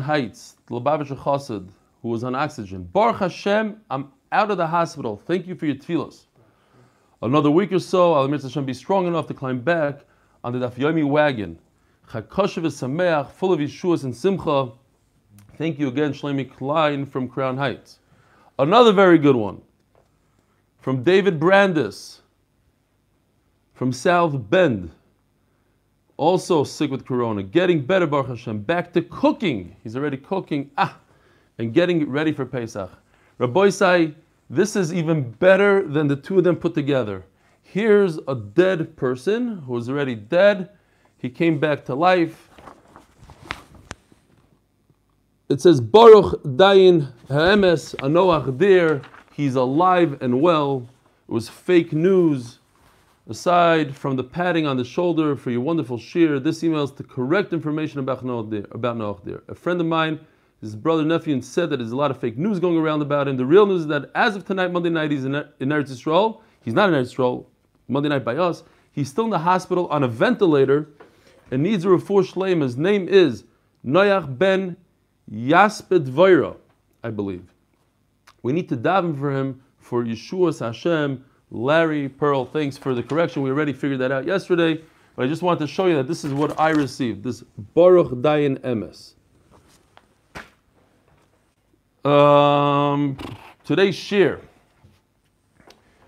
Heights, the Lubavitcher Chassid, who was on oxygen. Baruch Hashem, I'm out of the hospital. Thank you for your tefillos. Another week or so, I'll Hashem be strong enough to climb back on the Daf Yomi wagon. Chakoshev Sameach, full of Yeshuas and Simcha. Thank you again, Shlomi Klein from Crown Heights. Another very good one from David Brandis from South Bend. Also sick with corona, getting better, Baruch Hashem. Back to cooking. He's already cooking. Ah, and getting ready for Pesach. Rabbi Sai, this is even better than the two of them put together. Here's a dead person who was already dead. He came back to life. It says Baruch Dayin Ha'emes Anoach Dir. He's alive and well. It was fake news. Aside from the patting on the shoulder for your wonderful shear, this email is the correct information about Noach Dir. A friend of mine his brother nephew said that there's a lot of fake news going around about him. The real news is that as of tonight, Monday night, he's in, in Eretz Yisrael. He's not in Eretz Yisrael. Monday night by us. He's still in the hospital on a ventilator and needs a refuah shleim. His name is Noach ben Yaspet Vaira, I believe. We need to daven for him for Yeshua Hashem. Larry Pearl, thanks for the correction. We already figured that out yesterday, but I just wanted to show you that this is what I received. This Baruch Dayan Emes. Um, today's shir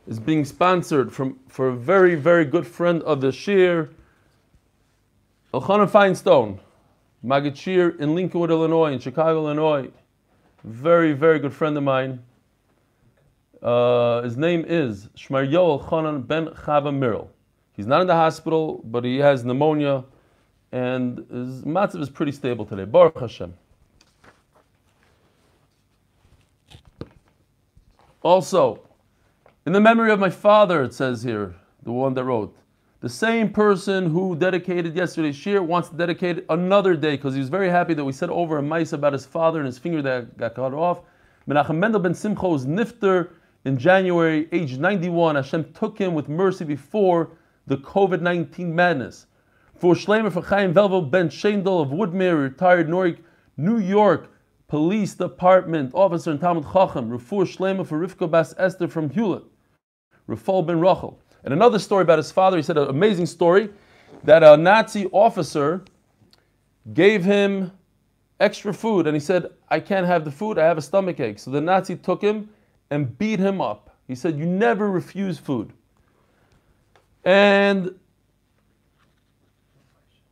is being sponsored from for a very very good friend of the shir, Elchanan Feinstone, Magid Shir in Lincolnwood, Illinois, in Chicago, Illinois. Very very good friend of mine. Uh, his name is Shmaryo Elchanan Ben Chava Mirel. He's not in the hospital, but he has pneumonia, and his matzav is pretty stable today. Baruch Hashem. Also, in the memory of my father, it says here, the one that wrote, the same person who dedicated yesterday's shir wants to dedicate another day because he was very happy that we said over a mice about his father and his finger that got cut off. Menachem Mendel ben Simcha was nifter in January, age 91. Hashem took him with mercy before the COVID 19 madness. For Shlemer for Chaim Velvo ben Shendel of Woodmere, retired New York Police Department officer in Talmud Chacham, Rafur Shlema for Rivka Bas Esther from Hewlett, Rafal ben Rachel. And another story about his father, he said an amazing story that a Nazi officer gave him extra food and he said, I can't have the food, I have a stomach ache. So the Nazi took him and beat him up. He said, You never refuse food. And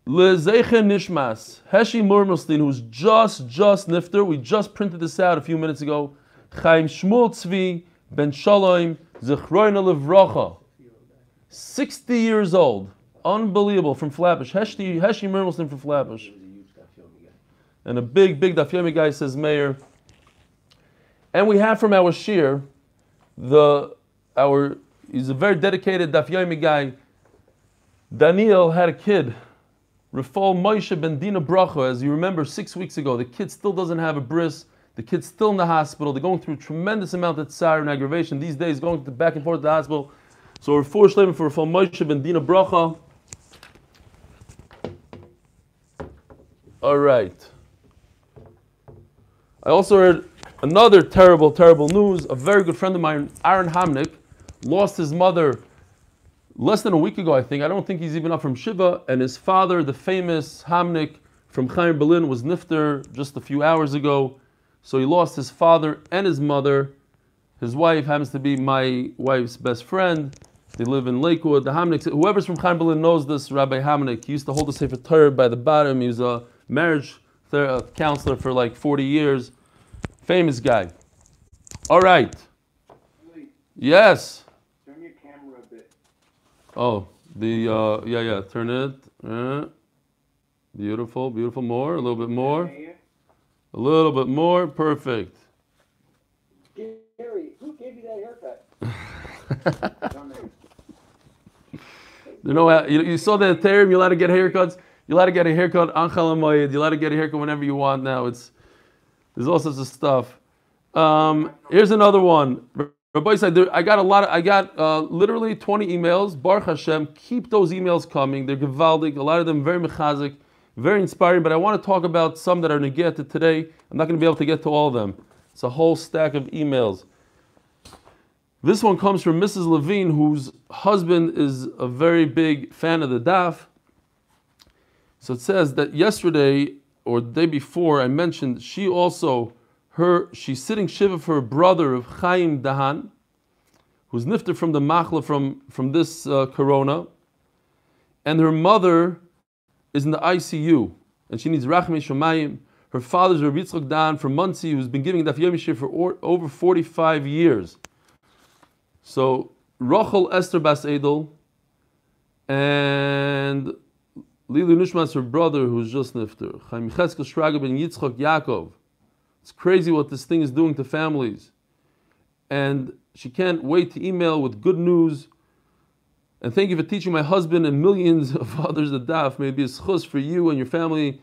Lezeichen Nishmas, Heshi Murmelstein, who's just, just nifter, we just printed this out a few minutes ago. Chaim Shmuel Tzvi Ben Shalom, Zechroina Levracha, 60 years old, unbelievable, from Flatbush. Heshi, Heshi Murmelstein from Flatbush. And a big, big Dafyomi guy says, Mayor. And we have from our shir, the, our, he's a very dedicated Dafyomi guy. Daniel had a kid Rafal Moshe ben Dina Bracha, as you remember six weeks ago, the kid still doesn't have a bris. The kid's still in the hospital. They're going through a tremendous amount of tsar and aggravation these days, going back and forth to the hospital. So we're four shlemim for Rafal Moshe ben Dina Bracha. All right. I also heard another terrible, terrible news. A very good friend of mine, Aaron Hamnick, lost his mother less than a week ago, I think. I don't think he's even up from Shiva. And his father, the famous Hamnik from Chaim Berlin, was nifter just a few hours ago. So he lost his father and his mother. His wife happens to be my wife's best friend. They live in Lakewood. The Hamnik, whoever's from Chaim Berlin knows this Rabbi Hamnik. He used to hold the Sefer Torah by the bottom. He was a marriage uh, counselor for like 40 years. Famous guy. All right. Yes. Turn your camera a bit. Oh, the uh, yeah, yeah. Turn it. Uh, beautiful, beautiful. More, a little bit more. A little bit more. Perfect. Gary, who gave you that haircut? you know, you, you saw that term. You're allowed to get haircuts. You're allowed to get a haircut on Chalamayid. You're allowed to get a haircut whenever you want now. It's there's all sorts of stuff. Um, here's another one. Rabbi said, I got a lot. Of, I got uh, literally 20 emails. Baruch Hashem, keep those emails coming. They're gewaldig. A lot of them very mechazik. Very inspiring, but I want to talk about some that are negated today. I'm not going to be able to get to all of them. It's a whole stack of emails. This one comes from Mrs. Levine, whose husband is a very big fan of the daf. So it says that yesterday or the day before I mentioned she also her she's sitting shiva for her brother of Chaim Dahan, who's nifted from the machla from from this uh, corona, and her mother is in the ICU and she needs rachmei shomayim. Her father's Rabbi Yitzchak Dan from Monsey, who's been giving daf yomi for or, over 45 years. So Rachel Esther Bas Edel and Lili Nushman's her brother who's just nifter. Chaim Cheskel Shraga ben Yitzchak Yaakov. It's crazy what this thing is doing to families. And she can't wait to email with good news. And thank you for teaching my husband and millions of others the daf. May it be a schus for you and your family.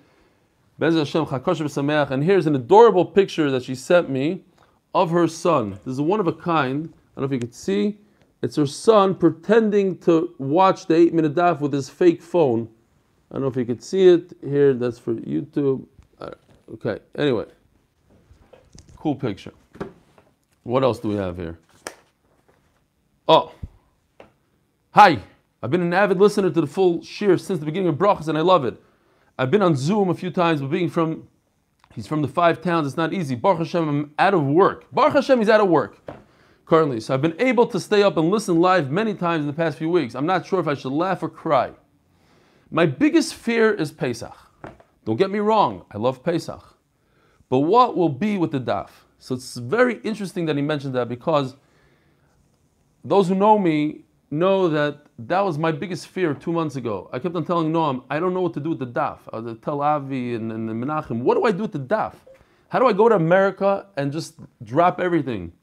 And here's an adorable picture that she sent me of her son. This is one of a kind. I don't know if you can see. It's her son pretending to watch the eight minute daf with his fake phone. I don't know if you can see it here. That's for YouTube. Uh, okay. Anyway, cool picture. What else do we have here? Oh, hi. I've been an avid listener to the full shir since the beginning of brachas, and I love it. I've been on Zoom a few times, but being from he's from the five towns, it's not easy. Baruch Hashem, I'm out of work. Baruch Hashem, he's out of work currently. So I've been able to stay up and listen live many times in the past few weeks. I'm not sure if I should laugh or cry. My biggest fear is Pesach. Don't get me wrong, I love Pesach. But what will be with the daf? So it's very interesting that he mentioned that because those who know me know that that was my biggest fear two months ago. I kept on telling Noam, I don't know what to do with the daf. Uh, I was tell Avi and, and Menachem, what do I do with the daf? How do I go to America and just drop everything?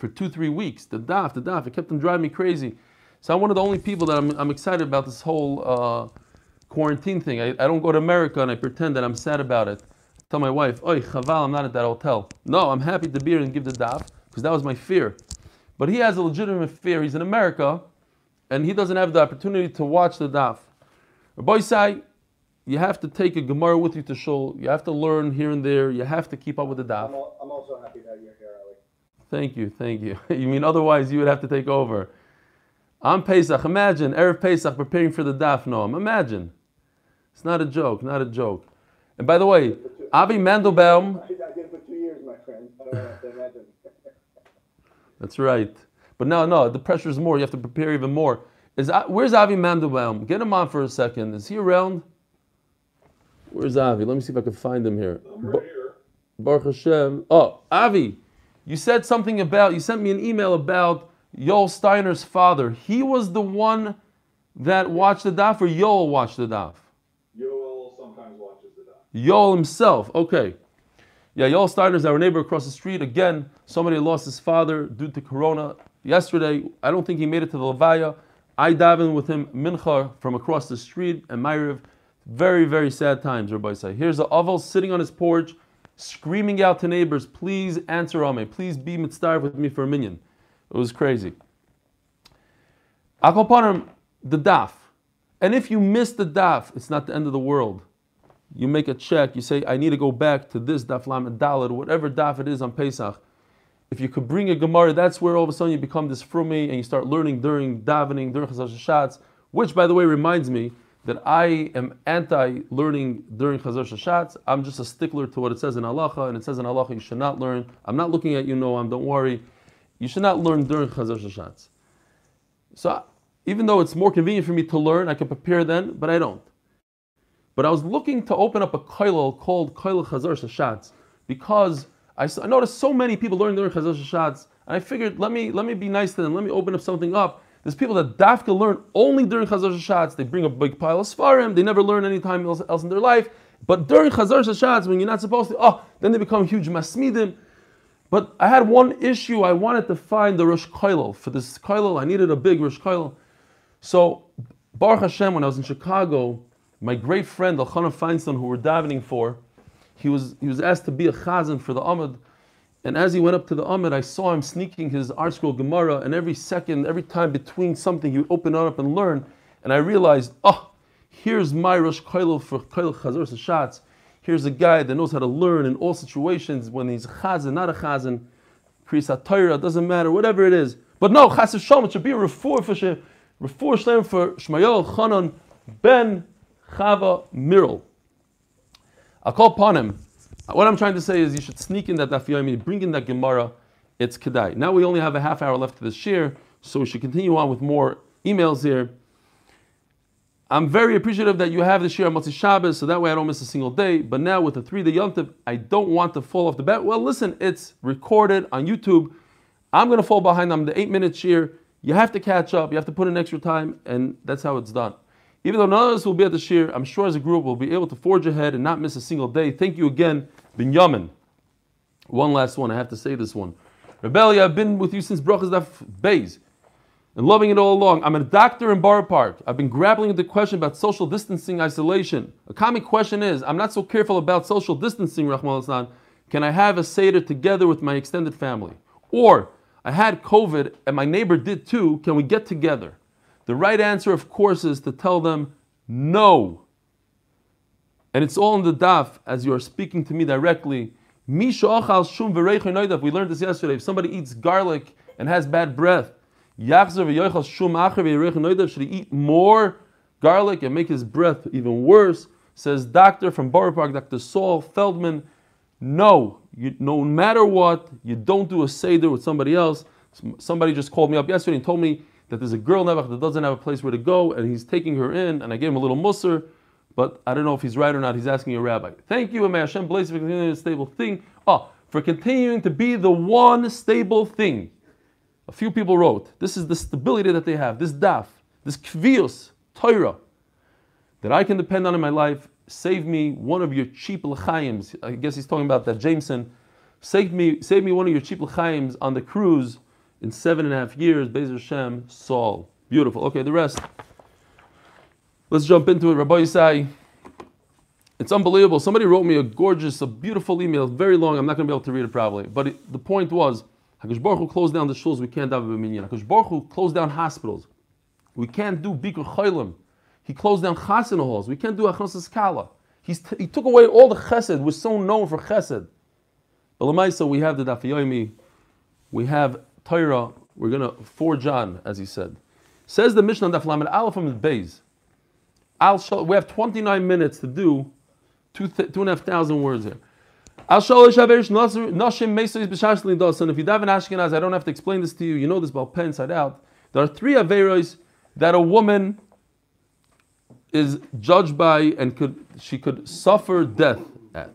for two, three weeks. The daf, the daf, it kept on driving me crazy. So I'm one of the only people that I'm, I'm excited about this whole uh, quarantine thing. I, I don't go to America and I pretend that I'm sad about it. I tell my wife, Oi, chaval, I'm not at that hotel. No, I'm happy to be here and give the daf because that was my fear. But he has a legitimate fear. He's in America and he doesn't have the opportunity to watch the daf. Boy say, you have to take a Gemara with you to shul. You have to learn here and there. You have to keep up with the daf. I'm, also happy that you're here, Ali. Thank you, thank you. you mean otherwise you would have to take over. I'm Pesach. Imagine Erev Pesach preparing for the daf noam. Imagine. It's not a joke. Not a joke. And by the way, Avi Mandelbaum. I did it for two years, my friend. I don't have to imagine. That's right. But no, no, the pressure is more. You have to prepare even more. Is where's Avi Mandelbaum? Get him on for a second. Is he around? Where's Avi? Let me see if I can find him here. I'm right here. Baruch Hashem. Oh, Avi. You said something about, you sent me an email about Yoel Steiner's father. He was the one that watched the daf, or Yoel watched the daf? Yoel sometimes watches the daf. Yoel himself, okay. Yeah, Yoel Steiner's our neighbor across the street. Again, somebody lost his father due to corona yesterday. I don't think he made it to the Levaya. I davened with him mincha from across the street and Myriv. Very, very sad times, Rabbi say. Here's a Aval sitting on his porch screaming out to neighbors, please answer on me, please be mitzvah with me for a minyan. It was crazy. Akopanim, the daf. And if you miss the daf, it's not the end of the world. You make a check, you say, I need to go back to this daf lam dalad, whatever daf it is on Pesach. If you could bring a Gemara, that's where all of a sudden you become this frumi and you start learning during davening, during chazal shats, which by the way reminds me, that I am anti-learning during Chazar Shashatz. I'm just a stickler to what it says in Halacha, and it says in Halacha you should not learn. I'm not looking at you, Noam, don't worry. You should not learn during Chazar Shashatz. So even though it's more convenient for me to learn, I can prepare then, but I don't. But I was looking to open up a koilel called Koilel Chazar Shashatz because I, I noticed so many people learning during Chazar Shashatz, and I figured let me let me be nice to them, let me open up something up there's people that dafka learn only during Chazar Shashatz. They bring a big pile of svarim. They never learn any time else, else in their life. But during Chazar Shashatz, when you're not supposed to, oh, then they become huge masmidim. But I had one issue. I wanted to find the Rosh Koilel. For this Koilel, I needed a big Rosh Koilel. So, Baruch Hashem, when I was in Chicago, my great friend, Elchanan Feinstein, who we're davening for, he was, he was asked to be a chazan for the Ahmed. And as he went up to the Amid, I saw him sneaking his ArtScroll Gemara, and every second, every time between something, he would open it up and learn. And I realized, oh, Here's my Rosh Koilel for Koilel Chazor shots. Here's a guy that knows how to learn in all situations when he's chazan, not a chazan, Kriyas Torah, doesn't matter, whatever it is. But no, Chas Shalom, it should be a refor for Refor Shlem for Shmayel Chanan ben Chava Mirel. I'll call upon him. What I'm trying to say is you should sneak in that Daf Yomi, bring in that Gemara. It's Kedai. Now we only have a half hour left to this shir, so we should continue on with more emails here. I'm very appreciative that you have shir on Motzi Shabbos, so that way I don't miss a single day. But now with the three day yontiv, I don't want to fall off the bat. Well, listen, it's recorded on YouTube. I'm going to fall behind on the eight minute shir. You have to catch up. You have to put in extra time, and that's how it's done. Even though none of us will be at the shir, I'm sure as a group we'll be able to forge ahead and not miss a single day. Thank you again, Binyamin. One last one. I have to say this one. Rebellia, I've been with you since Brachas Daf Beis and loving it all along. I'm a doctor in Borough Park. I've been grappling with the question about social distancing isolation. A common question is I'm not so careful about social distancing, Rahman. Can I have a Seder together with my extended family? Or I had COVID and my neighbor did too. Can we get together? The right answer, of course, is to tell them no. And it's all in the daf as you are speaking to me directly. We learned this yesterday. If somebody eats garlic and has bad breath, should he eat more garlic and make his breath even worse? Says doctor from Borough Park, Dr. Saul Feldman. No, you, no matter what, you don't do a seder with somebody else. Somebody just called me up yesterday and told me that there's a girl Nevach that doesn't have a place where to go, and he's taking her in, and I gave him a little musser, but I don't know if he's right or not. He's asking a rabbi. Thank you, and may Hashem bless you for continuing a stable thing. Oh, for continuing to be the one stable thing. A few people wrote, this is the stability that they have, this daf, this kvios, Torah, that I can depend on in my life. Save me one of your cheap l'chaims. I guess he's talking about that Jameson. Save me, save me one of your cheap l'chaims on the cruise in seven and a half years. Bezer Shem, Saul. Beautiful. Okay, the rest. Let's jump into it. Rabbi Yisai. It's unbelievable. Somebody wrote me a gorgeous, a beautiful email, very long. I'm not going to be able to read it probably. But it, the point was, Hakadosh Baruch Hu closed down the shuls. We can't daven b'minyan. Hakadosh Baruch Hu closed down hospitals. We can't do bikur chaylim. He closed down chasana halls. We can't do achnosas kala. He's t- he took away all the chesed. We're so known for chesed. But lemaisa, we have the dafiyomi. We have Torah. We're gonna forge on, as he said. Says the Mishnah Daf Lamed Aleph from Beis. I'll show. We have 29 minutes to do two th- two and a half thousand words here. Shalosh averish nashim mesois b'shas lidos. And if you dive in Ashkenaz, I don't have to explain this to you. You know this about pen inside out. There are three averos that a woman is judged by and could she could suffer death at.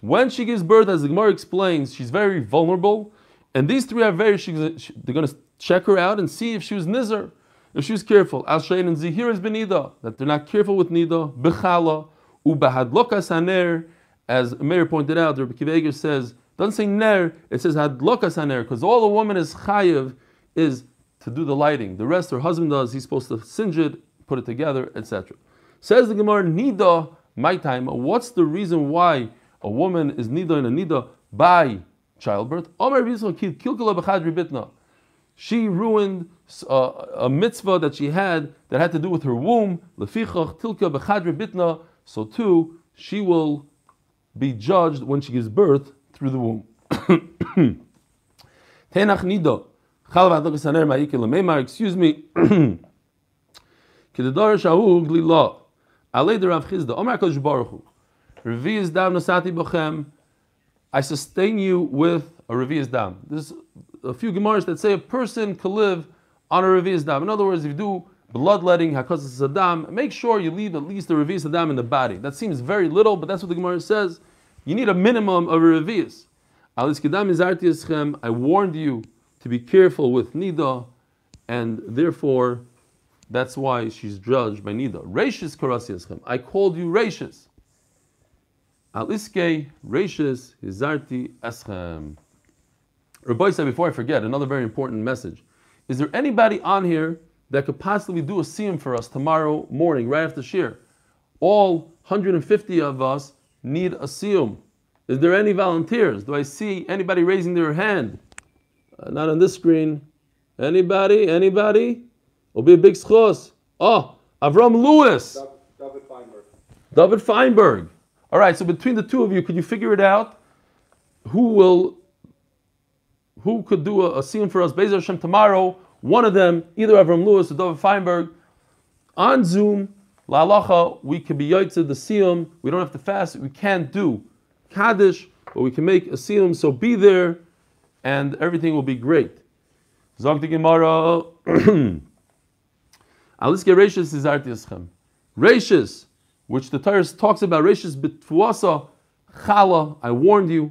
When she gives birth, as the Gemara explains, she's very vulnerable. And these three are very, they're going to check her out and see if she was nizar, if she was careful. Al Shayin and Zihir is benida, that they're not careful with nida, bechala, ubahadlokas haner, as Meir pointed out, Rabbi Kiva says, doesn't say ner, it says hadlokas haner, because all the woman is chayiv is to do the lighting. The rest her husband does, he's supposed to singe it, put it together, etc. Says the Gemara, nida, my time, what's the reason why a woman is nida and a nida by childbirth? She ruined uh, a mitzvah that she had that had to do with her womb. So too, she will be judged when she gives birth through the womb. Tenach nida. Excuse me. Kedadar shahu glila. Alei de Rav Chisda. Omer Kodesh Baruch Hu. Revi'ez dam nasati bochem. I sustain you with a revi'ez dam. There's a few gemaras that say a person can live on a revi'ez dam. In other words, if you do bloodletting, hakazas sadam, make sure you leave at least a revi'ez dam in the body. That seems very little, but that's what the gemara says. You need a minimum of a revi'ez. I warned you to be careful with nida, and therefore, that's why she's judged by nida. Rashis karasi I called you rashis. Al iske reishis hizarti eschem. Rabbi said, before I forget, another very important message. Is there anybody on here that could possibly do a siyum for us tomorrow morning, right after shir? All 150 of us need a siyum. Is there any volunteers? Do I see anybody raising their hand? Uh, not on this screen. Anybody? Anybody? It'll be a big schos. Oh, Avram Lewis. David Feinberg. David Feinberg. All right, so between the two of you, could you figure it out? Who will, who could do a, a scene for us? Bezer Hashem tomorrow. One of them, either Avram Lewis or David Feinberg, on Zoom. La halacha, we can be yotzed the siyum. We don't have to fast. We can't do kaddish, but we can make a siyum. So be there, and everything will be great. Zog the Gemara. Aliske Reishis is Artiaschem. Reishis, which the Torah talks about, Reishis bitfuasa chala. I warned you,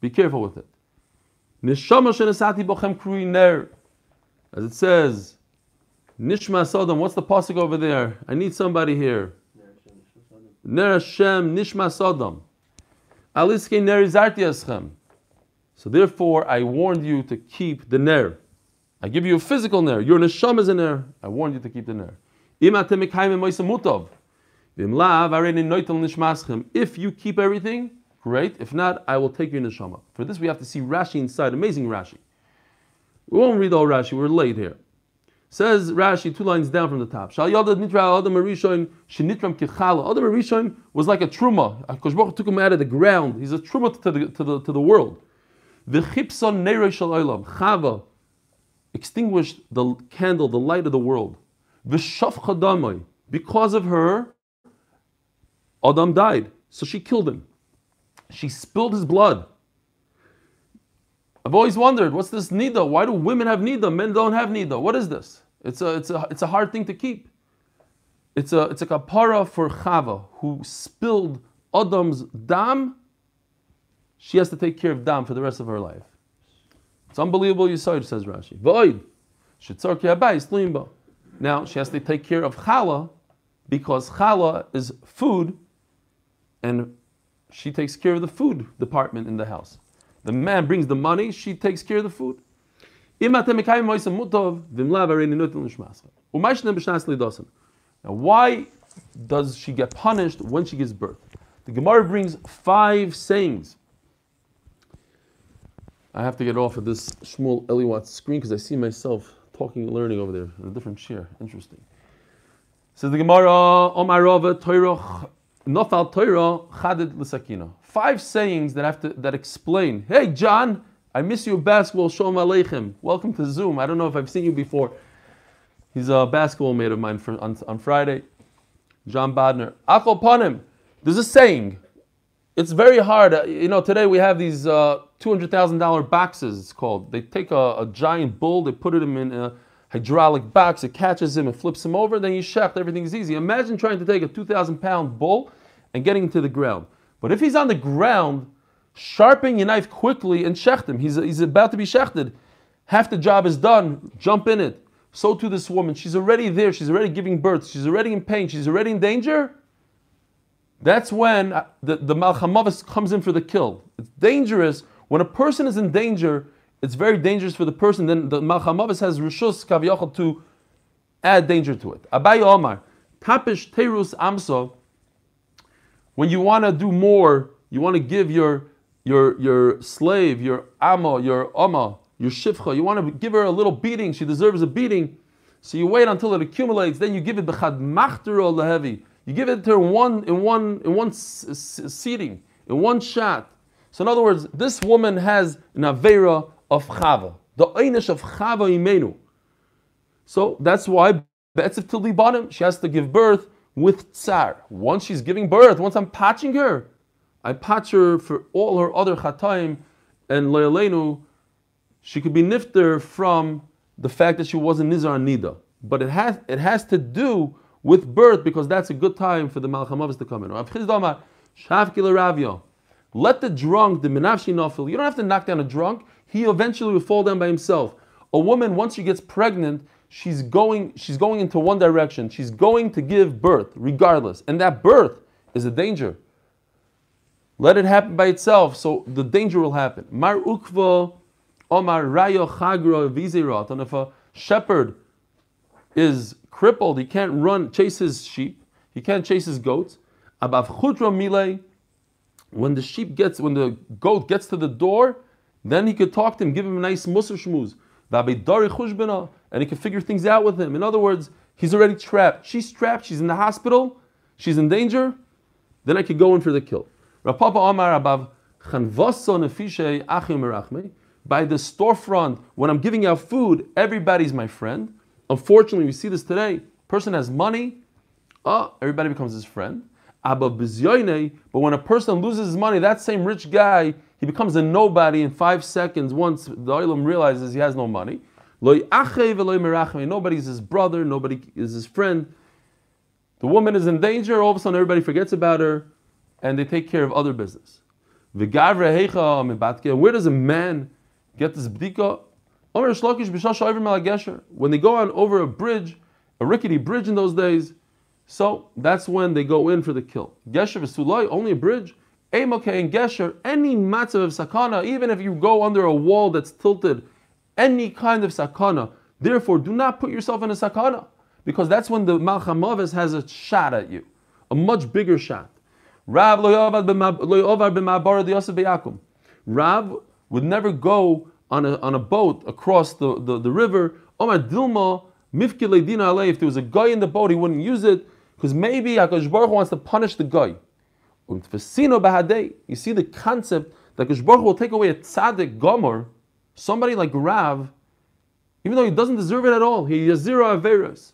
be careful with it. Nishama shenasati bochem krui ner. As it says, Nishma Sodom, what's the pasuk over there? I need somebody here. Ner Hashem, Nishma Sodom. Aliske ner izartiaschem. So therefore, I warned you to keep the ner. I give you a physical ner. Your neshama is a ner. I warned you to keep the ner. If you keep everything, great. If not, I will take your neshama. For this, we have to see Rashi inside. Amazing Rashi. We won't read all Rashi. We're late here. Says Rashi, two lines down from the top. Adam was like a truma. Hakadosh took him out of the ground. He's a truma to the to the to the world. The chipson neirei shal. Chava extinguished the candle, the light of the world. V'shafcha damai. Because of her, Adam died. So she killed him. She spilled his blood. I've always wondered, what's this nida? Why do women have nida? Men don't have nida. What is this? It's a, it's a, it's a hard thing to keep. It's a, it's a kapara for Chava who spilled Adam's dam. She has to take care of dam for the rest of her life. It's unbelievable, it, says Rashi. Void. Now she has to take care of challah because challah is food, and she takes care of the food department in the house. The man brings the money, she takes care of the food. Now, why does she get punished when she gives birth? The Gemara brings five sayings. I have to get off of this Shmuel Eliwat screen because I see myself talking and learning over there in a different chair. Interesting. Says the Gemara, Omar Rava, Torah, Nofal Torah, Chadid L'Sakina. Five sayings that have to that explain. Hey, John, I miss you basketball. Shalom Aleichem. Welcome to Zoom. I don't know if I've seen you before. He's a basketball mate of mine for, on, on Friday. John Badner. Akol Panim. There's a saying. It's very hard. Uh, You know, today we have these uh, $200,000 boxes, it's called. They take a, a giant bull, they put him in a hydraulic box, it catches him and flips him over, then you shecht, everything's easy. Imagine trying to take a 2,000 pound bull and getting to the ground. But if he's on the ground, sharpen your knife quickly and shecht him. He's, he's about to be shechted. Half the job is done, jump in it. So to this woman, she's already there, she's already giving birth, she's already in pain, she's already in danger. That's when uh, the, the Malchamavis comes in for the kill. It's dangerous. When a person is in danger, it's very dangerous for the person. Then the Malchamavis has Rishus Kaviyachal to add danger to it. Abai Omar, Tapish Terus Amso, when you want to do more, you want to give your, your, your slave, your Amma, your Amma, your Shifcha, you want to give her a little beating. She deserves a beating. So you wait until it accumulates, then you give it Bechad Machtero Lehevi. You give it to her one in one in one seating, in one shot. So in other words, this woman has an avera of chava, the einish of chava imenu. So that's why Be'etzev till the bottom, she has to give birth with tsar. Once she's giving birth, once I'm patching her, I patch her for all her other chataim and loyalenu. She could be nifter from the fact that she wasn't nizar nida, but it has it has to do with birth because that's a good time for the malchamavis to come in. Let the drunk, the menavshi nafil, you don't have to knock down a drunk. He eventually will fall down by himself. A woman, once she gets pregnant, she's going, she's going into one direction. She's going to give birth, regardless. And that birth is a danger. Let it happen by itself, so the danger will happen. Mar ukva omar rayo chagra vizirot. And if a shepherd is crippled, he can't run, chase his sheep, he can't chase his goats. Abav chudra mile, when the sheep gets, when the goat gets to the door, then he could talk to him, give him a nice musar shmuz. And he can figure things out with him. In other words, he's already trapped. She's trapped. She's in the hospital. She's in danger. Then I could go in for the kill. Rav Papa Amar Abav. By the storefront, when I'm giving out food, everybody's my friend. Unfortunately, we see this today. Person has money, oh, everybody becomes his friend. But when a person loses his money, that same rich guy, he becomes a nobody in five seconds once the Olam realizes he has no money. Nobody's his brother, nobody is his friend. The woman is in danger, all of a sudden everybody forgets about her, and they take care of other business. Where does a man get this bdika? When they go on over a bridge, a rickety bridge in those days, so that's when they go in for the kill. Gesher v'suloi, only a bridge. Emoke and Gesher, any matzav of sakana, even if you go under a wall that's tilted, any kind of sakana. Therefore, do not put yourself in a sakana, because that's when the malchamavis has a shot at you, a much bigger shot. Rav. Rav would never go on a, on a boat across the, the, the river. Omar Dilma, if there was a guy in the boat, he wouldn't use it, because maybe Akash Baruch wants to punish the guy. Um, you see the concept that HaKadosh Baruch will take away a tzaddik gomer, somebody like Rav, even though he doesn't deserve it at all, he has zero averas.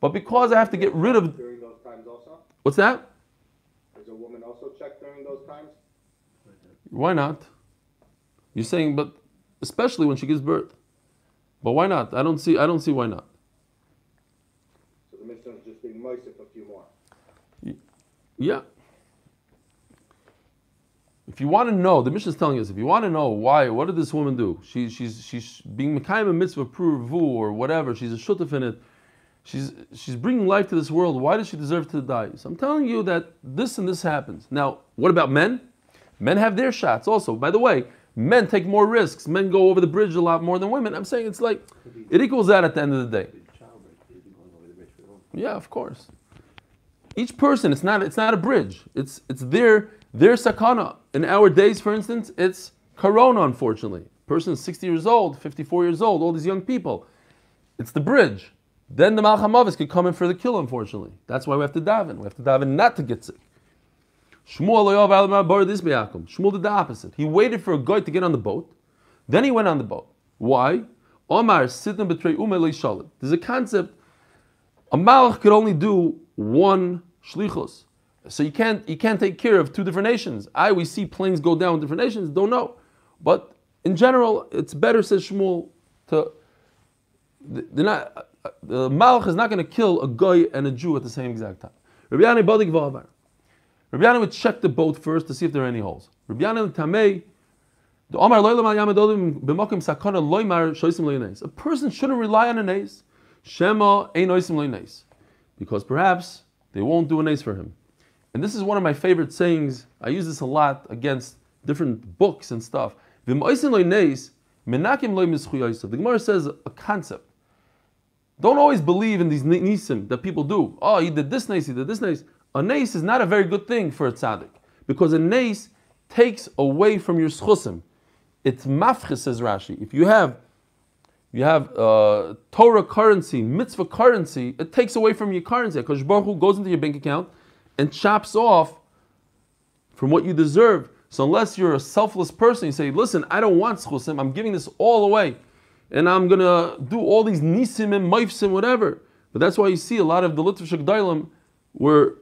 But because I have to get rid of. During those times also? What's that? Is a woman also checked during those times? Why not? You're saying, but especially when she gives birth. But why not? I don't see. I don't see why not. So the Mishnah is just being moist a few more. Yeah. If you want to know, the mission is telling us, if you want to know why, what did this woman do? She, she's, she's being Mekayim a mitzvah pruvu or whatever, she's a shutaf in it. She's, she's bringing life to this world. Why does she deserve to die? So I'm telling you that this and this happens. Now, what about men? Men have their shots also. By the way, men take more risks. Men go over the bridge a lot more than women. I'm saying it's like, it equals that at the end of the day. Yeah, of course. Each person, it's not, it's not a bridge. It's, it's their, their sakana. In our days, for instance, it's corona, unfortunately. Person is 60 years old, 54 years old, all these young people. It's the bridge. Then the Malchamavis could come in for the kill, unfortunately. That's why we have to daven. We have to daven not to get sick. Shmuel did the opposite. He waited for a guy to get on the boat. Then he went on the boat. Why? Omar sitim betray umm shalit. There's a concept. A malach could only do one shlichus. So you can't you can't take care of two different nations. I we see planes go down different nations, don't know. But in general, it's better, says Shmuel, to they're not uh, uh, the malach is not going to kill a guy and a Jew at the same exact time. Rabbi Badik V'Avar. Rabbi would check the boat first to see if there are any holes. Rabbi Yanai Tamei. The Sakana. A person shouldn't rely on a nace. Shema Ein Oisim. Because perhaps they won't do a nace for him. And this is one of my favorite sayings. I use this a lot against different books and stuff. The Gemara says a concept. Don't always believe in these nisim that people do. Oh, he did this nace, he did this nace. A nace is not a very good thing for a tzaddik because a nace takes away from your schusim. It's mafchis, says Rashi. If you have you have uh, Torah currency, mitzvah currency, it takes away from your currency. Because Baruch Hu goes into your bank account and chops off from what you deserve. So unless you're a selfless person, you say, listen, I don't want schusim, I'm giving this all away. And I'm gonna do all these nisim and maifsim, whatever. But that's why you see a lot of the Litvish Gdailim where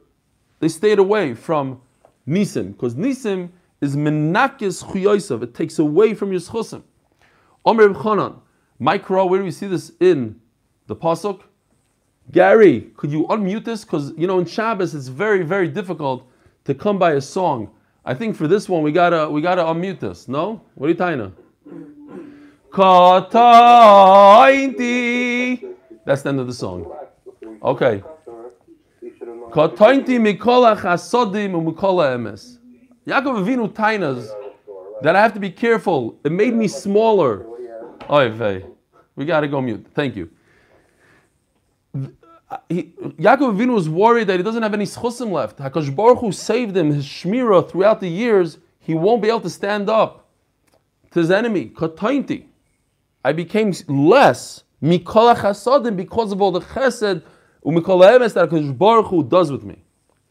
they stayed away from nisim, because nisim is menakis chuyosav, it takes away from your schusim. Omer Chanan, Micro, where do we see this in the Pasuk? Gary, could you unmute this? Because, you know, in Shabbos it's very, very difficult to come by a song. I think for this one we gotta we gotta unmute this. No? What are you tying to? Katainti. That's the end of the song. Okay. Katainti mikola chasodim umikola emes. Yaakov Avinu tainas that I have to be careful. It made me smaller. Oy vey. We got to go mute. Thank you. He, Yaakov Avinu was worried that he doesn't have any schusim left. Hakadosh Baruch Hu saved him, his shmira throughout the years. He won't be able to stand up to his enemy. Katainti. I became less mikol chasadim because of all the chesed umikol emes that Hakadosh Baruch Hu does with me.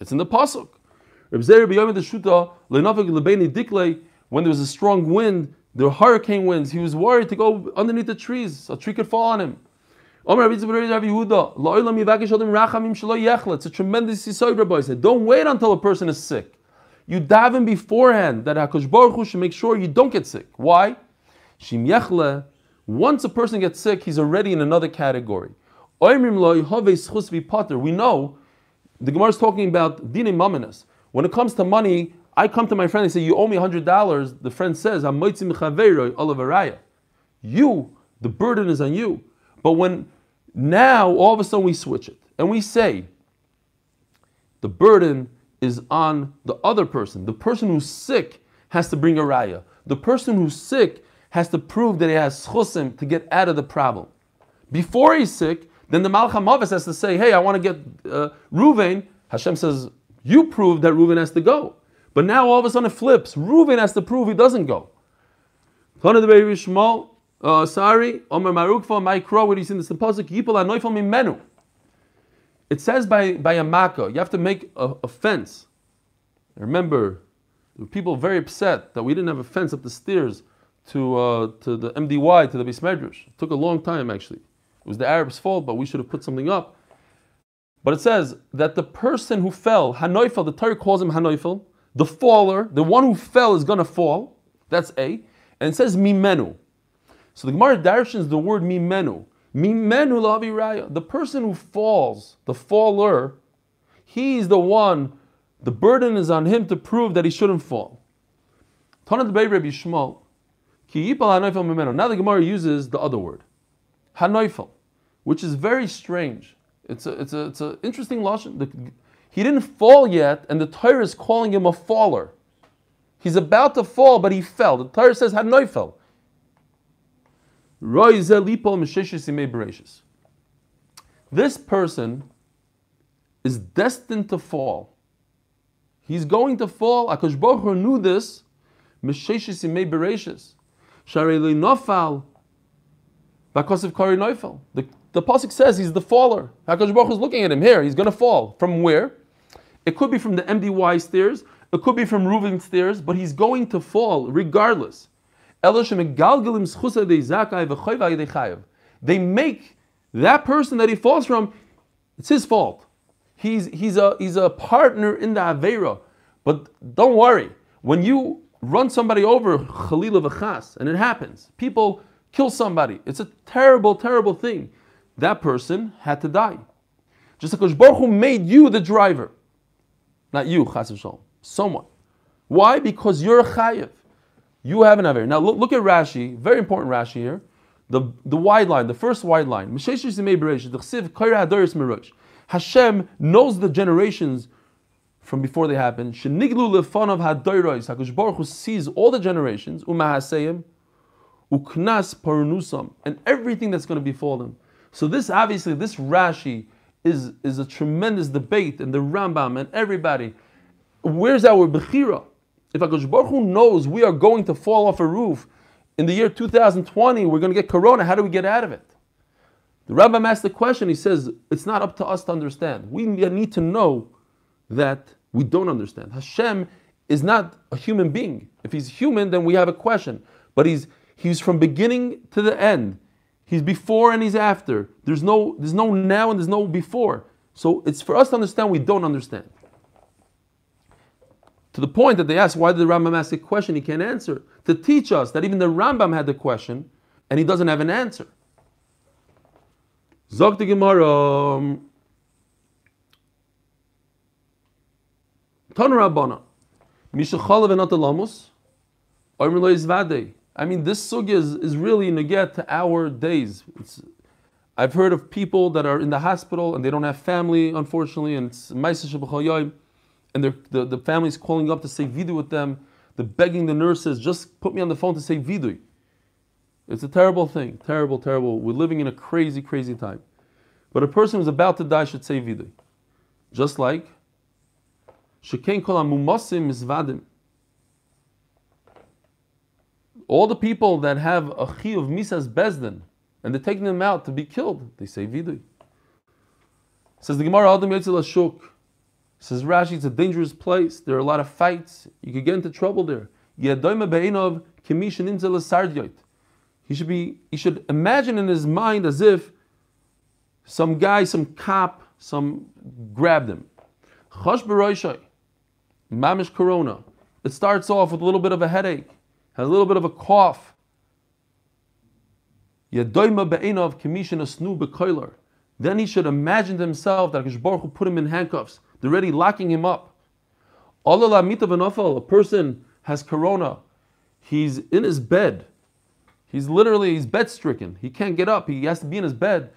It's in the pasuk. The. When there was a strong wind, were hurricane winds. He was worried to go underneath the trees. A tree could fall on him. It's a tremendous yisoid, Rabbi said. Don't wait until a person is sick. You daven beforehand that Hakadosh Baruch Hu should make sure you don't get sick. Why? Shim yechle. Once a person gets sick, he's already in another category. We know the Gemara is talking about dine maminas. When it comes to money, I come to my friend and say, "You owe me hundred dollars." The friend says, "I'm You, the burden is on you. But when now all of a sudden we switch it and we say, the burden is on the other person. The person who's sick has to bring a raya. The person who's sick has to prove that he has chusim to get out of the problem. Before he's sick, then the Malcham Mavis has to say, hey, I want to get uh, Ruvain. Hashem says, you prove that Ruvain has to go. But now all of a sudden it flips. Ruvain has to prove he doesn't go. Uh, sorry, Omer Mar Ukva, my crow, what do you see in this pasuk? Yipol anoifel mimenu. It says by, by a makkah, you have to make a, a fence. Remember, there were people very upset that we didn't have a fence up the stairs to, uh, to the MDY, to the Beis Medrash. It took a long time, actually. It was the Arabs' fault, but we should have put something up. But it says that the person who fell, Hanoifel, the Torah calls him Hanoifel, the faller, the one who fell is going to fall. That's A. And it says Mimenu. So the Gemara darshans the word mimenu. Mimenu lavi raya. The person who falls, the faller, he's the one, the burden is on him to prove that he shouldn't fall. Now the Gemara uses the other word, hanoifel, which is very strange. It's a, it's a, it's an interesting lashon. He didn't fall yet, and the Torah is calling him a faller. He's about to fall, but he fell. The Torah says hanoifel. This person is destined to fall. He's going to fall. Akash Baruch knew this. Mesheshis imei bereshis. Sharei nofal. Of Kari Neufel. The, the Pasuk says he's the faller. Hakadosh Baruch is looking at him here. He's going to fall. From where? It could be from the MDY stairs. It could be from Reuven stairs. But he's going to fall regardless. They make that person that he falls from, it's his fault. He's, he's, a, he's a partner in the Avera. But don't worry, when you run somebody over, Khalil v'chas, and it happens, people kill somebody. It's a terrible, terrible thing. That person had to die. Just because Baruch Hu made you the driver. Not you, chas v'shalom. Someone. Why? Because you're a chayiv. You have an Aver. Now look, look, at Rashi, very important Rashi here. The, the wide line, the first wide line. Hashem knows the generations from before they happen. HaKadosh Baruch Hu sees all the generations, uknas parnusam, and everything that's going to befall them. So this obviously, this Rashi is, is a tremendous debate, and the Rambam and everybody. Where's our Bechira? If HaKadosh Baruch Hu knows we are going to fall off a roof in the year 2020, we're going to get corona, how do we get out of it? The Rambam asked the question, he says, it's not up to us to understand. We need to know that we don't understand. Hashem is not a human being. If he's human, then we have a question. But he's he's from beginning to the end. He's before and he's after. There's no there's no now and there's no before. So it's for us to understand we don't understand. To the point that they ask, why did the Rambam ask a question he can't answer? To teach us that even the Rambam had the question and he doesn't have an answer. Zog the Gemara. Ton Rabbana. Mishachalav and. I mean, this sugya is, is really neget to our days. It's, I've heard of people that are in the hospital and they don't have family, unfortunately, and it's and the, the family's calling up to say vidu with them. They're begging the nurses, just put me on the phone to say vidu. It's a terrible thing. Terrible, terrible. We're living in a crazy, crazy time. But a person who's about to die should say vidu. Just like Shekain kol amumasim mizvadim. all the people that have a chi of misas bezdin, and they're taking them out to be killed, they say vidui. Says the Gemara, Adam Ashuk. Says Rashi, it's a dangerous place. There are a lot of fights. You could get into trouble there. He should be. He should imagine in his mind as if some guy, some cop, some grabbed him. Mamish corona. It starts off with a little bit of a headache, has a little bit of a cough. Then he should imagine himself that Baruch put him in handcuffs. They're already locking him up. A person has corona. He's in his bed. He's literally he's bed stricken. He can't get up. He has to be in his bed.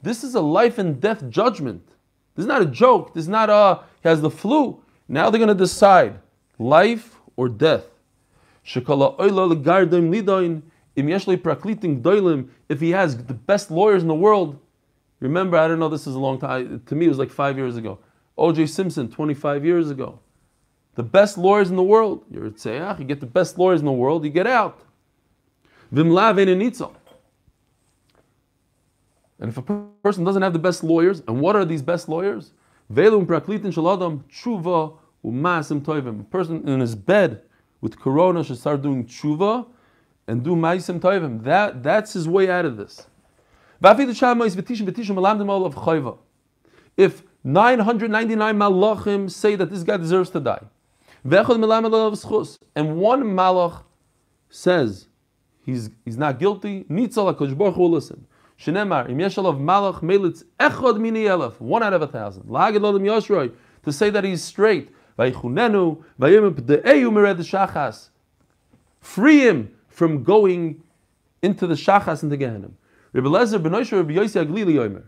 This is a life and death judgment. This is not a joke. This is not a he has the flu. Now they're going to decide life or death. If he has the best lawyers in the world, remember, I don't know, this is a long time. To me, it was like five years ago. O.J. Simpson, 25 years ago. The best lawyers in the world. You're a tzeach, you get the best lawyers in the world, you get out. And if a person doesn't have the best lawyers, and what are these best lawyers? tshuva u'masim toivim. A person in his bed with corona should start doing tshuva and do ma'asim toivim. That that's his way out of this. If 999 malachim say that this guy deserves to die, and one malach says he's he's not guilty, nitzal hakadosh baruch hu listen. Shenemar im malach melitz echad mini elef, one out of a thousand. Lagid lodim yoshroi to say that he's straight. Vaychunenu vayim pde'eyu mered shachas. Free him from going into the shachas and the Gehenim. Rabbi Lezer ben Rabbi Yossi Aglili Yomer.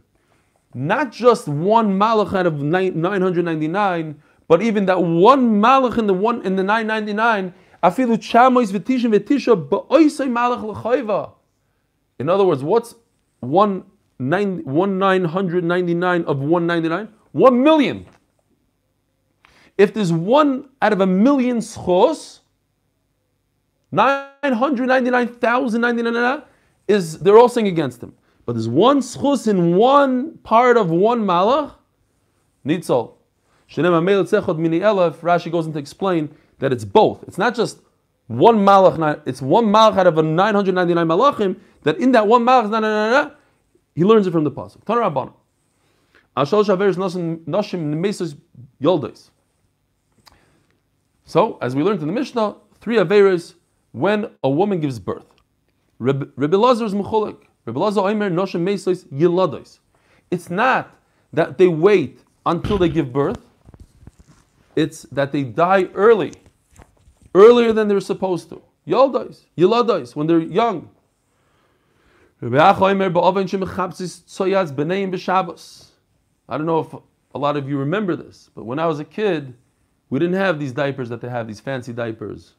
Not just one malach out of 999, but even that one malach in the one in the 999, afilu chamois v'tishim v'tisha ba'oisay malach l'chayva. In other words, what's one nine one nine hundred ninety nine of one ninety nine? One million. If there's one out of a million schos, 999,099 is they're all saying against him. But there's one schus in one part of one malach, nitzol. Rashi goes in to explain that it's both. It's not just one malach, it's one malach out of a 999 malachim, that in that one malach, na, na, na, he learns it from the pasuk. Tana Rabbanah. So, as we learned in the Mishnah, three Averas when a woman gives birth. Rabbi is mechulik. Rabbi Lazar Omer Noshem Mesos Yilados. It's not that they wait until they give birth. It's that they die early, earlier than they're supposed to. Yoldos, Yilados, when they're young. I don't know if a lot of you remember this, but when I was a kid, we didn't have these diapers that they have, these fancy diapers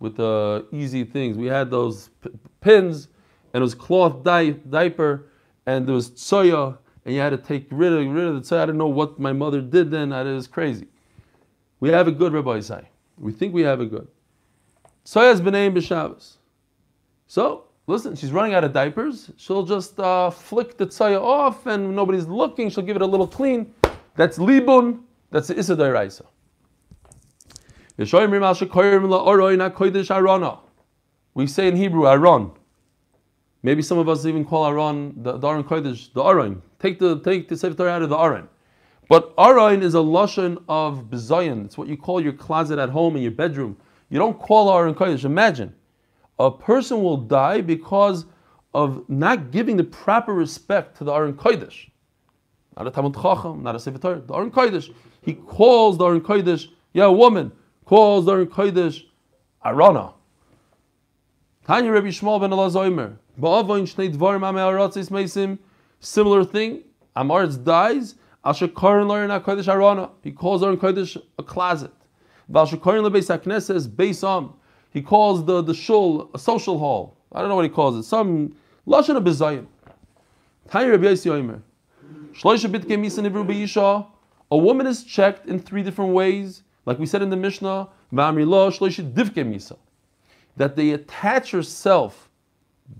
with the easy things. We had those p- pins, and it was cloth di- diaper, and there was tsoya, and you had to take rid of, rid of the tsoya. I don't know what my mother did then. It was crazy. We have a good Rabbi Isai. We think we have a good. Tsoya's b'neim b'Shabbos. So, listen, she's running out of diapers. She'll just uh, flick the tsoya off, and nobody's looking. She'll give it a little clean. That's libun. That's the Issa. We say in Hebrew, Aron. Maybe some of us even call Aron the, the Aron Kodesh, the Aron. Take the take the Sefer Torah out of the Aron. But Aron is a lashon of bezayin. It's what you call your closet at home in your bedroom. You don't call Aron Kodesh. Imagine, a person will die because of not giving the proper respect to the Aron Kodesh. Not a Talmud Chacham, not a Sefer Torah. The Aron Kodesh. He calls the Aron Kodesh, yeah, woman calls during Kodesh Arana. Tanya Rabbi Shmuel ben Elazar Ba'avoin shnei dvarim ame aratzis meisim. Similar thing. Amaretz dies. Asher karin learn Kodesh Arana. He calls during Kodesh a closet. V'asher karin lebeis hakneses beis am. He calls the the shul a social hall. I don't know what he calls it. Some lashon of bezayim. Tanya Rabbi Yossi. Shloisha bitke misa nivru A woman is checked in three different ways. Like we said in the Mishnah. That they attach yourself,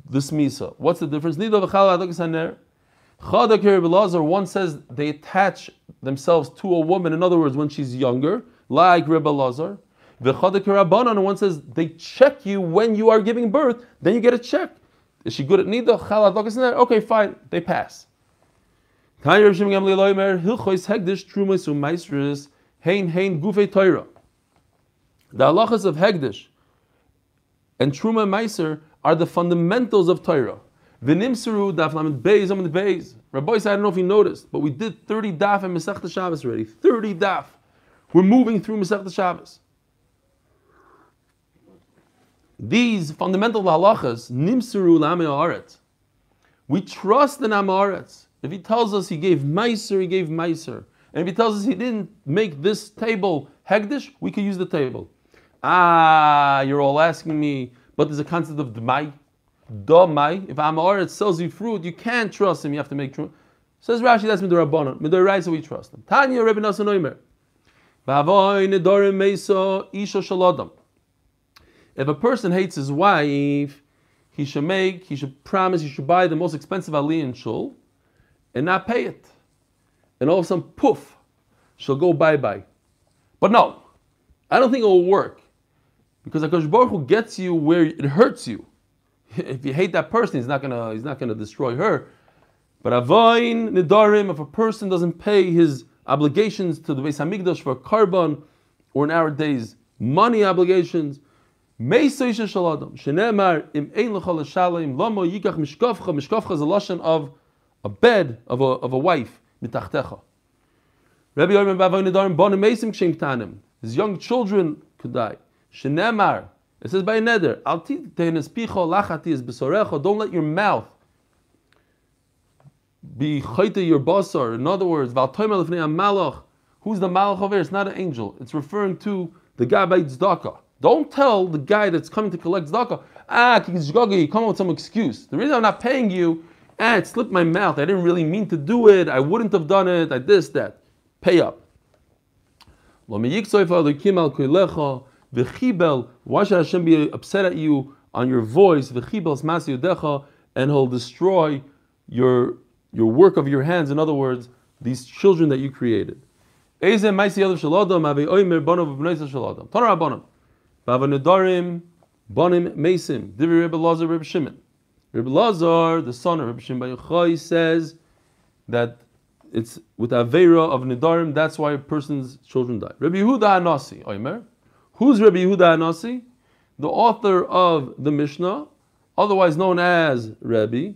this misa. What's the difference? One says they attach themselves to a woman, in other words, when she's younger, like Rebbe Lazar. V'chadak Rabbanon, one says they check you when you are giving birth, then you get a check. Is she good at Nida? Chal? Okay, fine, they pass. Hein Hein Gufei Torah. The halachas of Hegdish and Truma Meiser are the fundamentals of Torah. V'nimseru daf lamed beis amid beis. Rabbi I don't know if you noticed, but we did 30 daf in Masech Shabbos already. 30 daf. We're moving through Masech Shabbos. These fundamental halachas, nimseru lame aretz. We trust in Amaretz. If he tells us he gave Meiser, he gave Meiser. And if he tells us he didn't make this table Hegdish, we could use the table. Ah, you're all asking me, but there's a concept of Dmai. Domai. If Amaretz sells you fruit, you can't trust him, you have to make true. Says Rashi, that's Midorabanon. Midorai, so we trust him. Tanya Rebbe Nasan Oimer. If a person hates his wife, he should make, he should promise, he should buy the most expensive ali in shul, and not pay it. And all of a sudden, poof, she'll go bye bye. But no, I don't think it will work. Because Akash Baruch Hu gets you where it hurts you. If you hate that person, he's not gonna he's not gonna destroy her. But avoin nidarim, if a person doesn't pay his obligations to the Beis Hamikdash for carbon, or in our days, money obligations, Meisoisha shaladam. Shenemar im ein lechol shalim lamo yikach mishkofcha. Mishkofcha is a lashon of a bed of a, of a wife, mitachtecha. Rabbi Yoram Bavoy Nedarim Bonim Mesim Kshem Tanim. His young children could die. Shenemar. It says by neder. Al titenes picho lachati is besorecha. Don't let your mouth be chayte your basar. In other words, val toimel malach. Who's the malach over here? It's not an angel. It's referring to the guy by tzedakah. Don't tell the guy that's coming to collect tzedakah, ah, you come up with some excuse. The reason I'm not paying you ah, it slipped my mouth. I didn't really mean to do it. I wouldn't have done it. I this, that. Pay up. Why should Hashem be upset at you on your voice? And he'll destroy your, your work of your hands. In other words, these children that you created. Bonim Mesim, Divi Rebbe Lazar Rebbe Shimon. Rabbi Lazar, the son of Rabbi Shimon Yochai, says that it's with Avera of Nidarim, that's why a person's children die. Rabbi Yehuda Anasi, Oimer. Who's Rabbi Yehuda Anasi? The author of the Mishnah, otherwise known as Rabbi.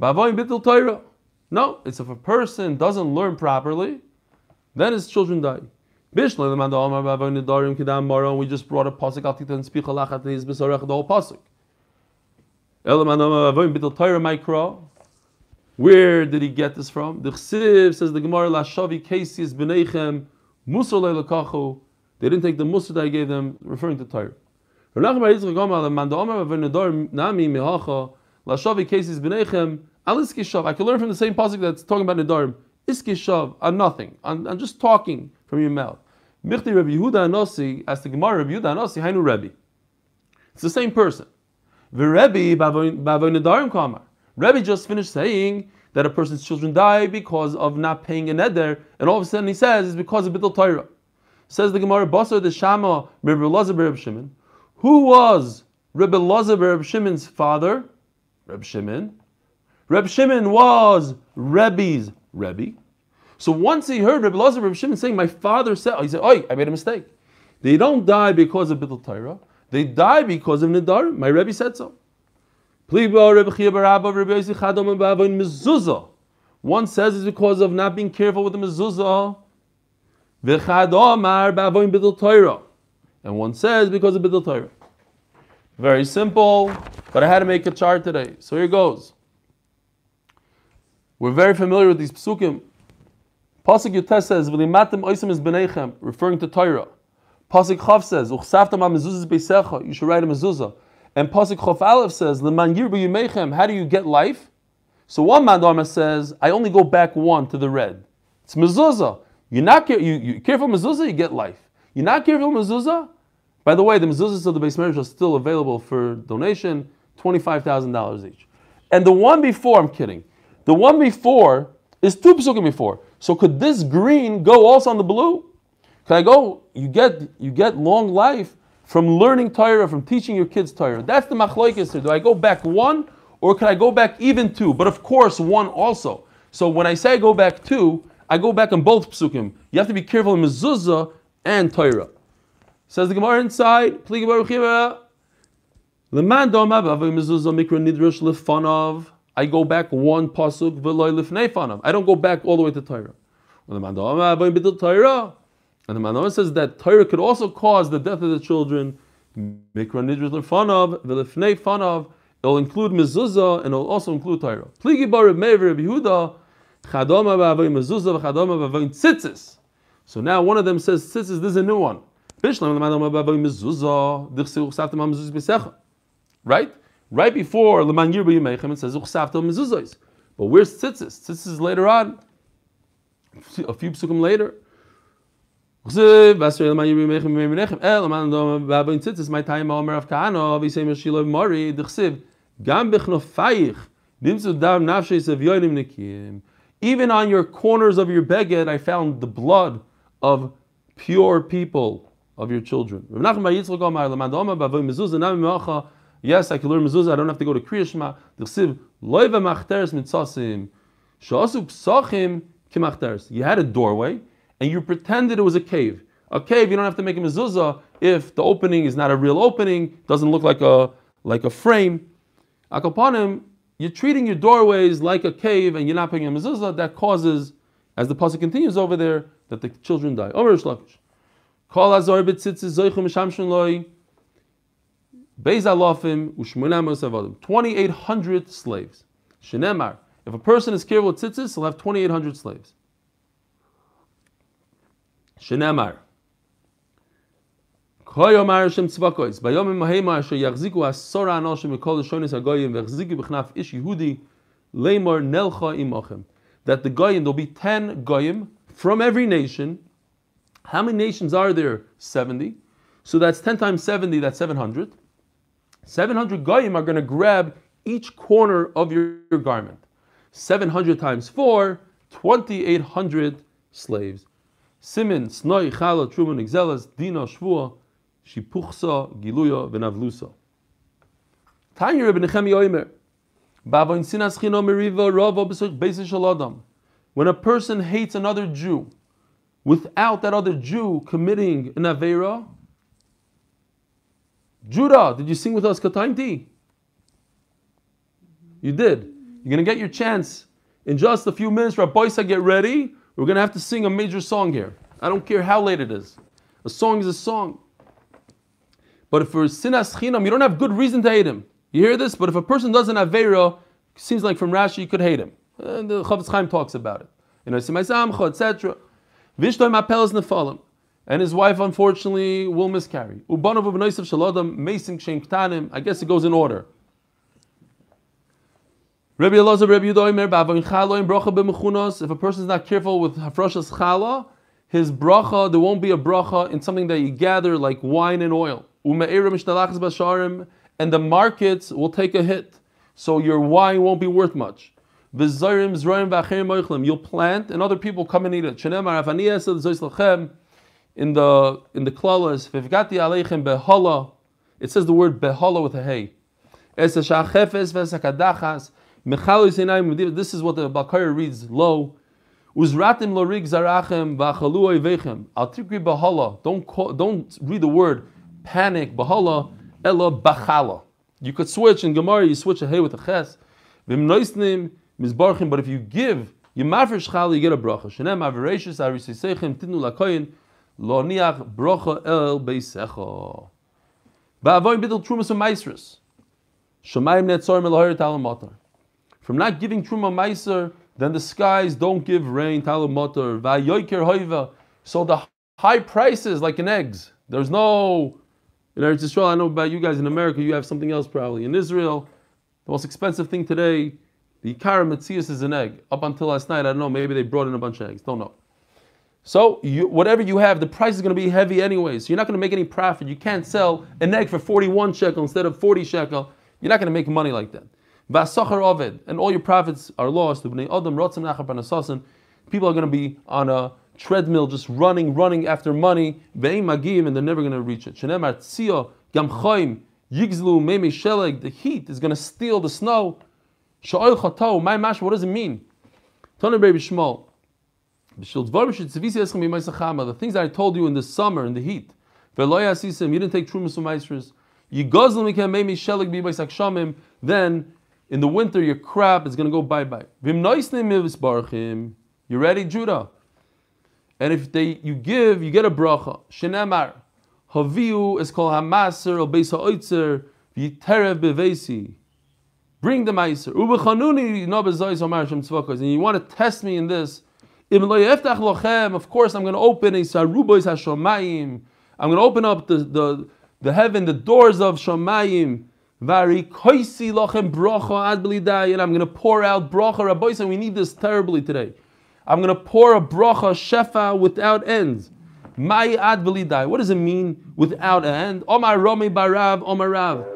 Bittul Torah. No, it's if a person doesn't learn properly, then his children die. We just brought a pasuk the whole pasuk. Where did he get this from? The Chsiv says the Gemara Lashavi Kesis B'neichem Musar Lekachu. They didn't take the Musar that I gave them, referring to Torah. Lashavi Kesis B'neichem Aliskishav. I can learn from the same pasuk that's talking about Nedarim. Iskishav on nothing, on just talking from your mouth. Michti Rabbi Yehuda as the Gemara Rabbi Yehuda Hainu Rabbi. It's the same person. The Rebbe Kamar. Rebbe just finished saying that a person's children die because of not paying a neder, and all of a sudden he says it's because of Bittul Torah. Says the Gemara, Basar the Shama, Rebbe Lazar Rebbe Shimon. Who was Rebbe Lazar Rebbe Shimon's father? Rebbe Shimon. Rebbe Shimon was Rebbe's Rebbe. So once he heard Rebbe Lazar Rebbe Shimon saying, "My father said," he said, Oi, I made a mistake." They don't die because of Bittul Torah. They die because of Nidar. My Rebbe said so. One says it's because of not being careful with the mezuzah. And one says because of Bidl Torah. Very simple, but I had to make a chart today. So here it goes. We're very familiar with these psukim. Pasuk Yutes says, referring to Torah. Pasuk Chav says, "Uchsafta ma mezuzah beisecha." You should write a mezuzah. And Pasuk Chav Aleph says, "Leman yirbu yimechem." How do you get life? So one Mandama says, "I only go back one to the red." It's mezuzah. You're not you, you careful mezuzah, you get life. You're not careful mezuzah, By the way, the mezuzahs of the base marriage are still available for donation, $25,000 each. And the one before, I'm kidding, the one before is two psukim before. So could this green go also on the blue? Can I go? You get you get long life from learning Torah, from teaching your kids Torah. That's the machlokes here. Do I go back one or can I go back even two? But of course, one also. So when I say I go back two, I go back on both psukim. You have to be careful in mezuzah and Torah. Says the Gemara inside, Pligi Baruch Leman doma b'avay mezuzah mikra nidrush lefanav. I go back one pasuk. I don't go back all the way to Torah. And the Manor says that Torah could also cause the death of the children. Mikra nidrush lefanav v'lifnei fanav. It'll include mezuzah and it'll also include Torah. Pligi Baruch Meir Yehuda. Chadoma b'avay mezuzah v'chadoma b'avay tzitzis. So now one of them says tzitzis. This is a new one. Right? Right before Leman Yirba Yimechem, it says Uchsafta Mezuzos. But where's Tzitzis? Tzitzis is later on, a few psukim later. Even on your corners of your beged, I found the blood of pure people of your children. Yes, I can learn mezuzah. I don't have to go to Kriya Shema. D'chsiv loiva machteres mitzasim. Shasu psachim kimachteres. You had a doorway, and you pretended it was a cave. A cave, you don't have to make a mezuzah if the opening is not a real opening, doesn't look like a like a frame. Akopanim, you're treating your doorways like a cave, and you're not putting a mezuzah. That causes, as the pasuk continues over there, that the children die. Omer shlakish. Kol azor b'tzitzis zoichum shamshun loy. Beis alofim u'shmunamos avadim. 2,800 slaves. Shenemar. If a person is careful with tzitzis, he'll have 2,800 slaves. Shenemar. Koyomar Hashem tzvakois. Bayomim mahema asher yachziku asora anoshim mikol shonis hagoyim v'chziku b'chnaf nelcha imochem. That the goyim, there'll be 10 goyim from every nation. How many nations are there? 70. So that's 10 times 70, that's 700. 700 goyim are going to grab each corner of your, your garment. 700 times 4, 2,800 slaves. Simin, Snoi, Chala, Truman, Exelas, Dina, Shvua, Shipuchsa, Giluya, Venavlusa. Tanya Rebbe Nechemi Oimer. Bava in Sinas Chino Meriva Rava Beisish Shaladam. When a person hates another Jew, without that other Jew committing an Avera, Judah, did you sing with us Katainti? You did. You're going to get your chance in just a few minutes. Rabbi get ready. We're going to have to sing a major song here. I don't care how late it is. A song is a song. But if for sinas chinam, you don't have good reason to hate him. You hear this? But if a person doesn't have vera, seems like from Rashi you could hate him. And the Chofetz Chaim talks about it. You know, etc. Vishtoy mapel nefalim and his wife unfortunately will miscarry. Ktanim. I guess it goes in order. Rabbi Elazar, Rabbi Yudoimer, b'avoin chaloim bracha b'mechunos. If a person is not careful with hafrashas chala, his bracha there won't be a bracha in something that you gather like wine and oil. And the markets will take a hit, so your wine won't be worth much. You'll plant, and other people come and eat it. In the in the klalas, it says the word behala with a hey. This is what the Bakar reads low. Uzratim lorig zarachem v'achalu oivechem. Al tikri behala. Don't don't read the word panic behala ela bachala. You could switch in Gemara. You switch a hey with a ches. V'mnoisnim mizbarchim. But if you give you mafresh chal, you get a bracha. Shenem avereshus arisisechem tinu lakoyin. Lo niach brocha el beisecha. Ba'avoin bidl trumas and maestris. Shemayim netzor melahir talamatar. From not giving truma meiser, then the skies don't give rain talamatar. Va'yoiker hoiva. So the high prices, like in eggs, there's no. In Eretz Yisrael, I know about you guys in America, you have something else probably. In Israel, the most expensive thing today, the Ikara is an egg. Up until last night, I don't know, maybe they brought in a bunch of eggs. Don't know. So you, whatever you have, the price is going to be heavy anyway. So you're not going to make any profit. You can't sell an egg for 41 shekel instead of 40 shekel. You're not going to make money like that. Vasachar and all your profits are lost. People are going to be on a treadmill, just running, running after money. And they're never going to reach it. The heat is going to steal the snow. What does it mean? The things that I told you in the summer, in the heat. You didn't take trumas from. Then in the winter your crop is going to go bye bye. You're ready, Judah? And if they you give, you get a bracha. Shenemar. Haviu is called Hamaser or Beis Ha'oitzer V'iterev Bevesi. Bring the Meiser. Ubechanuni no bezois Omar Shem Tzvokos. And you want to test me in this. Of course, I'm going to open a sarubois hashomayim. I'm going to open up the, the, the heaven, the doors of shomayim. Vari koisi lochem bracha ad and I'm going to pour out bracha. Rabbi said we need this terribly today. I'm going to pour a bracha shefa without ends. My ad What does it mean without end? Omar romi barav omar rav.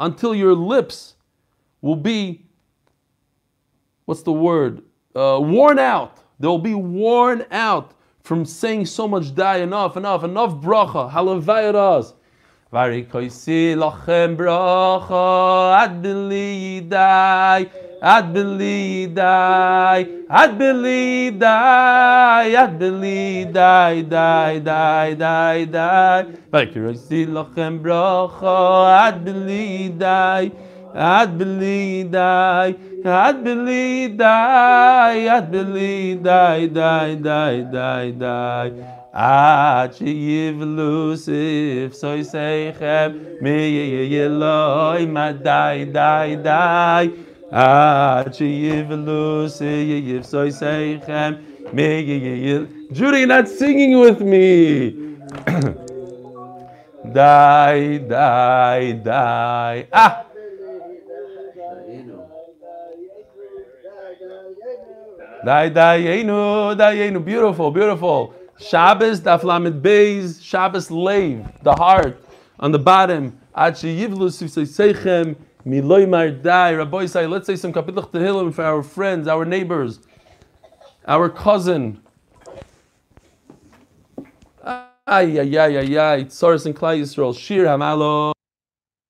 Until your lips will be what's the word? Uh, worn out. They'll be worn out from saying so much die, enough, enough, enough bracha. Halavayras. Varikoisi lachem bracha ad belidai ad belidai ad belidai ad belidai dai dai dai dai Varikoisi lachem bracha ad belidai ad belidai at Billy die, at Billy die, die, die, die, die. At sheyiv lusif, so yiseichem, mi yeloi, ma die, die, die. At sheyiv lusif, so yiseichem, mi yel. Judy, you're not singing with me. die, die, die. Ah! Dayenu, dayenu. Beautiful, beautiful. Shabbos, daflamid beis, Shabbos lave, the heart, on the bottom. Ad sheyivlu seichem miloy mardai. Rabbi say, let's say some kapitach tehillim for our friends, our neighbors, our cousin. Ay, ay, ay, ay, ay. Tzoros and Klai Yisrael. Shir hamalo.